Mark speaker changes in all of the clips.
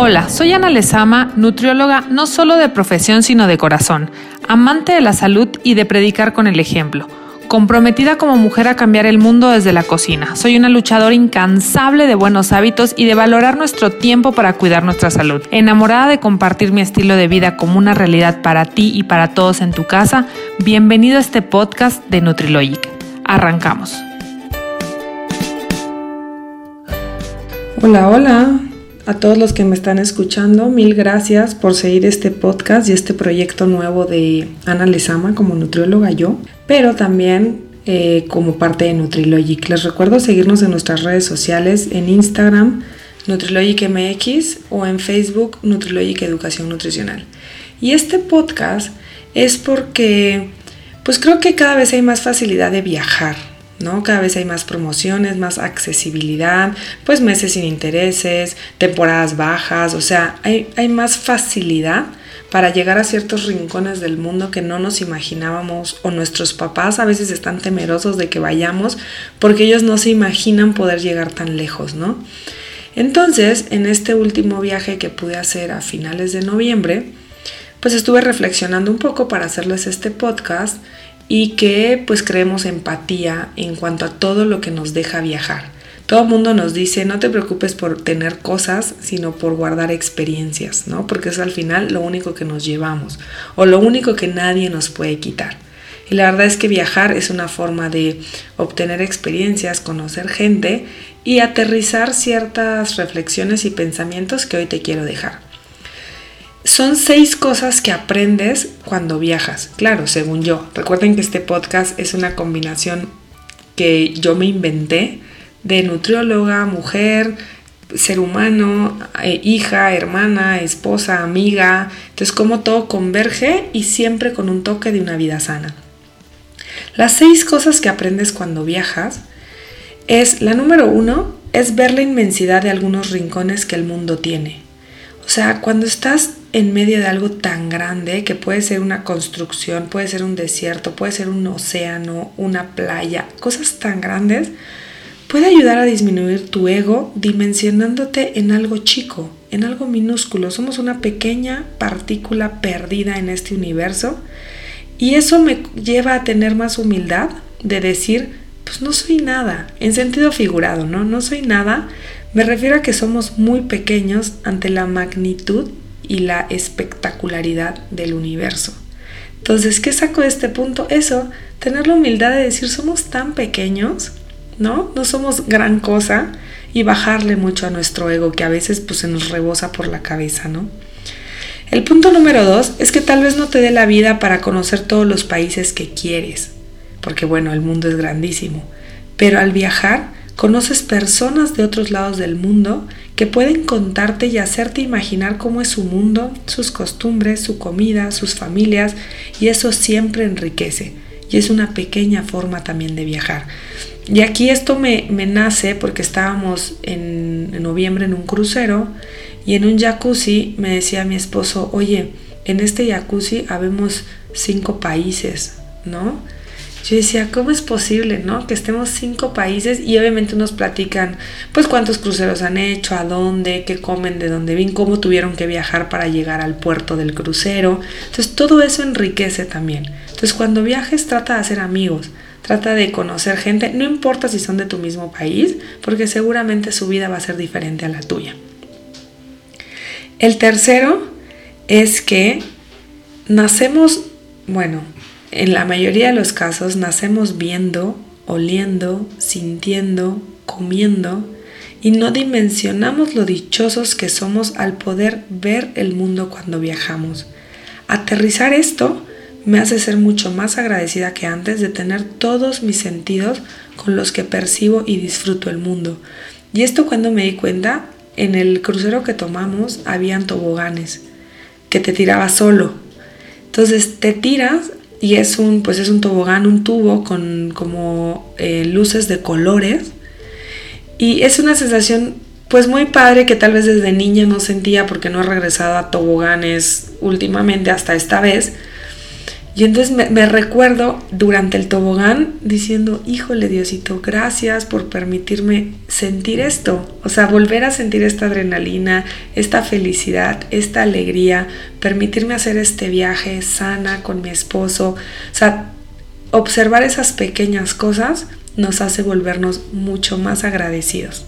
Speaker 1: Hola, soy Ana Lezama, nutrióloga no solo de profesión sino de corazón, amante de la salud y de predicar con el ejemplo. Comprometida como mujer a cambiar el mundo desde la cocina. Soy una luchadora incansable de buenos hábitos y de valorar nuestro tiempo para cuidar nuestra salud. Enamorada de compartir mi estilo de vida como una realidad para ti y para todos en tu casa, bienvenido a este podcast de Nutrilogic. Arrancamos.
Speaker 2: Hola, hola a todos los que me están escuchando. Mil gracias por seguir este podcast y este proyecto nuevo de Ana Lezama como nutrióloga yo, pero también eh, como parte de Nutrilogic. Les recuerdo seguirnos en nuestras redes sociales, en Instagram, Nutrilogic MX o en Facebook, Nutrilogic Educación Nutricional. Y este podcast es porque, pues creo que cada vez hay más facilidad de viajar, ¿no? Cada vez hay más promociones, más accesibilidad, pues meses sin intereses, temporadas bajas, o sea, hay, hay más facilidad para llegar a ciertos rincones del mundo que no nos imaginábamos o nuestros papás a veces están temerosos de que vayamos porque ellos no se imaginan poder llegar tan lejos, ¿no? Entonces, en este último viaje que pude hacer a finales de noviembre, pues estuve reflexionando un poco para hacerles este podcast y que pues creemos empatía en cuanto a todo lo que nos deja viajar. Todo el mundo nos dice, no te preocupes por tener cosas, sino por guardar experiencias, ¿no? Porque es al final lo único que nos llevamos o lo único que nadie nos puede quitar. Y la verdad es que viajar es una forma de obtener experiencias, conocer gente y aterrizar ciertas reflexiones y pensamientos que hoy te quiero dejar. Son seis cosas que aprendes cuando viajas. Claro, según yo. Recuerden que este podcast es una combinación que yo me inventé de nutrióloga, mujer, ser humano, eh, hija, hermana, esposa, amiga. Entonces, como todo converge y siempre con un toque de una vida sana. Las seis cosas que aprendes cuando viajas es, la número uno, es ver la inmensidad de algunos rincones que el mundo tiene. O sea, cuando estás en medio de algo tan grande que puede ser una construcción, puede ser un desierto, puede ser un océano, una playa, cosas tan grandes, puede ayudar a disminuir tu ego dimensionándote en algo chico, en algo minúsculo. Somos una pequeña partícula perdida en este universo y eso me lleva a tener más humildad de decir, pues no soy nada, en sentido figurado, ¿no? No soy nada, me refiero a que somos muy pequeños ante la magnitud y la espectacularidad del universo. Entonces, ¿qué saco de este punto? Eso, tener la humildad de decir somos tan pequeños, ¿no? No somos gran cosa y bajarle mucho a nuestro ego que a veces pues se nos rebosa por la cabeza, ¿no? El punto número dos es que tal vez no te dé la vida para conocer todos los países que quieres, porque bueno, el mundo es grandísimo, pero al viajar Conoces personas de otros lados del mundo que pueden contarte y hacerte imaginar cómo es su mundo, sus costumbres, su comida, sus familias, y eso siempre enriquece. Y es una pequeña forma también de viajar. Y aquí esto me, nace porque estábamos en, en noviembre en un crucero y en un jacuzzi me decía mi esposo, oye, en este jacuzzi habemos cinco países, ¿no? Yo decía, ¿cómo es posible, no? Que estemos cinco países y obviamente nos platican, pues cuántos cruceros han hecho, a dónde, qué comen, de dónde vienen, cómo tuvieron que viajar para llegar al puerto del crucero. Entonces todo eso enriquece también. Entonces cuando viajes trata de hacer amigos, trata de conocer gente, no importa si son de tu mismo país, porque seguramente su vida va a ser diferente a la tuya. El tercero es que nacemos, bueno, en la mayoría de los casos nacemos viendo, oliendo, sintiendo, comiendo y no dimensionamos lo dichosos que somos al poder ver el mundo cuando viajamos. Aterrizar esto me hace ser mucho más agradecida que antes de tener todos mis sentidos con los que percibo y disfruto el mundo. Y esto cuando me di cuenta, en el crucero que tomamos habían toboganes que te tiraba solo. Entonces te tiras y es un, pues es un tobogán, un tubo con como eh, luces de colores y es una sensación pues muy padre que tal vez desde niña no sentía porque no he regresado a toboganes últimamente hasta esta vez. Y entonces me, recuerdo durante el tobogán diciendo, híjole Diosito, gracias por permitirme sentir esto. O sea, volver a sentir esta adrenalina, esta felicidad, esta alegría, permitirme hacer este viaje sana con mi esposo. O sea, observar esas pequeñas cosas nos hace volvernos mucho más agradecidos.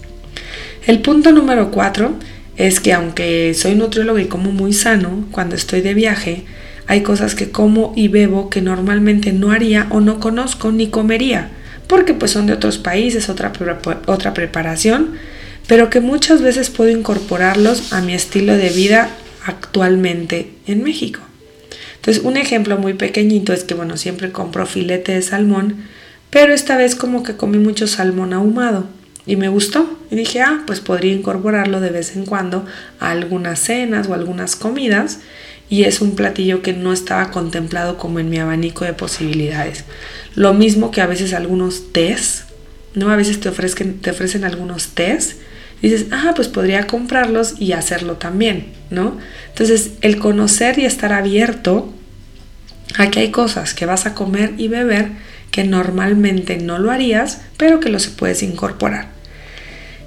Speaker 2: El punto número cuatro es que aunque soy nutriólogo y como muy sano, cuando estoy de viaje, hay cosas que como y bebo que normalmente no haría o no conozco ni comería, porque pues son de otros países, otra, otra preparación, pero que muchas veces puedo incorporarlos a mi estilo de vida actualmente en México. Entonces, un ejemplo muy pequeñito es que, bueno, siempre compro filete de salmón, pero esta vez como que comí mucho salmón ahumado y me gustó. Y dije, ah, pues podría incorporarlo de vez en cuando a algunas cenas o algunas comidas y es un platillo que no estaba contemplado como en mi abanico de posibilidades. Lo mismo que a veces algunos tés, ¿no? A veces te ofrecen, te ofrecen algunos tés. Dices, ah, pues podría comprarlos y hacerlo también, ¿no? Entonces, el conocer y estar abierto a que hay cosas que vas a comer y beber que normalmente no lo harías, pero que los puedes incorporar.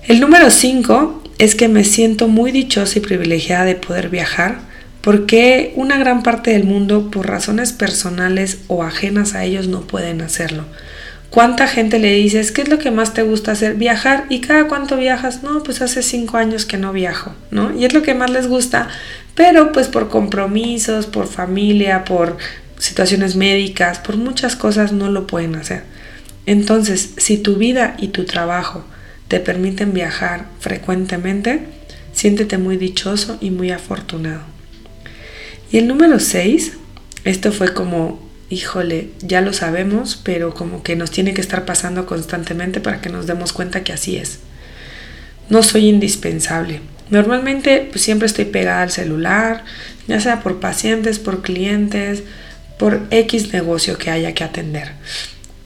Speaker 2: El número 5 es que me siento muy dichosa y privilegiada de poder viajar porque una gran parte del mundo, por razones personales o ajenas a ellos, no pueden hacerlo. ¿Cuánta gente le dices qué es lo que más te gusta hacer? Viajar. ¿Y cada cuánto viajas? No, pues hace cinco años que no viajo, ¿no? Y es lo que más les gusta, pero pues por compromisos, por familia, por situaciones médicas, por muchas cosas no lo pueden hacer. Entonces, si tu vida y tu trabajo te permiten viajar frecuentemente, siéntete muy dichoso y muy afortunado. Y el número 6, esto fue como, híjole, ya lo sabemos, pero como que nos tiene que estar pasando constantemente para que nos demos cuenta que así es. No soy indispensable. Normalmente pues, siempre estoy pegada al celular, ya sea por pacientes, por clientes, por X negocio que haya que atender.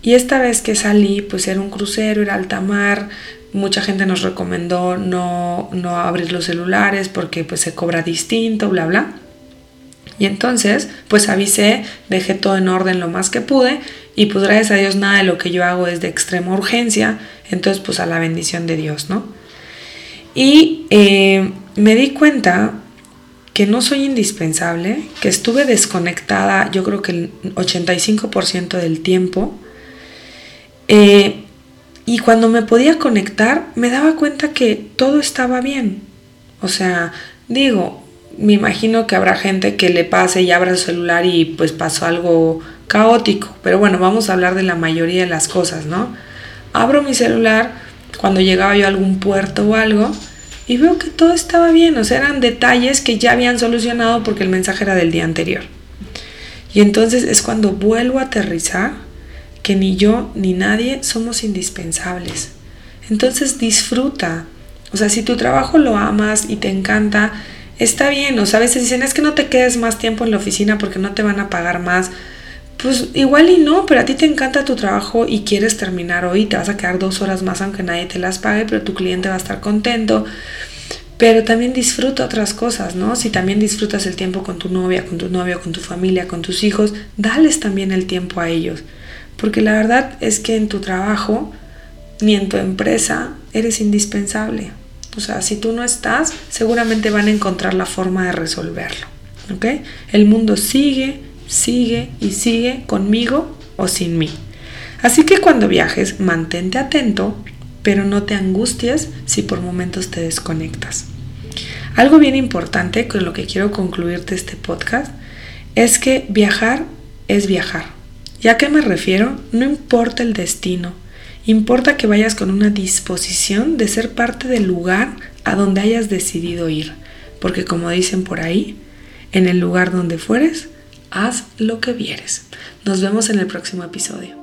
Speaker 2: Y esta vez que salí, pues era un crucero, era alta mar, mucha gente nos recomendó no, no abrir los celulares porque pues se cobra distinto, bla, bla. Y entonces, pues avisé, dejé todo en orden lo más que pude y pues gracias a Dios nada de lo que yo hago es de extrema urgencia, entonces pues a la bendición de Dios, ¿no? Y eh, me di cuenta que no soy indispensable, que estuve desconectada yo creo que el 85% del tiempo. Eh, y cuando me podía conectar, me daba cuenta que todo estaba bien. O sea, digo, me imagino que habrá gente que le pase y abra su celular y pues pasó algo caótico. Pero bueno, vamos a hablar de la mayoría de las cosas, ¿no? Abro mi celular cuando llegaba yo a algún puerto o algo y veo que todo estaba bien. O sea, eran detalles que ya habían solucionado porque el mensaje era del día anterior. Y entonces es cuando vuelvo a aterrizar que ni yo ni nadie somos indispensables. Entonces disfruta. O sea, si tu trabajo lo amas y te encanta, está bien, o sea, a veces dicen, es que no te quedes más tiempo en la oficina porque no te van a pagar más. Pues igual y no, pero a ti te encanta tu trabajo y quieres terminar hoy, te vas a quedar dos horas más aunque nadie te las pague, pero tu cliente va a estar contento. Pero también disfruta otras cosas, ¿no? Si también disfrutas el tiempo con tu novia, con tu novio, con tu familia, con tus hijos, dales también el tiempo a ellos. Porque la verdad es que en tu trabajo ni en tu empresa eres indispensable. O sea, si tú no estás, seguramente van a encontrar la forma de resolverlo. ¿Ok? El mundo sigue, sigue y sigue conmigo o sin mí. Así que cuando viajes, mantente atento, pero no te angusties si por momentos te desconectas. Algo bien importante con lo que quiero concluirte este podcast es que viajar es viajar. ¿Ya a qué me refiero? No importa el destino, Importa que vayas con una disposición de ser parte del lugar a donde hayas decidido ir, porque como dicen por ahí, en el lugar donde fueres, haz lo que vieres. Nos vemos en el próximo episodio.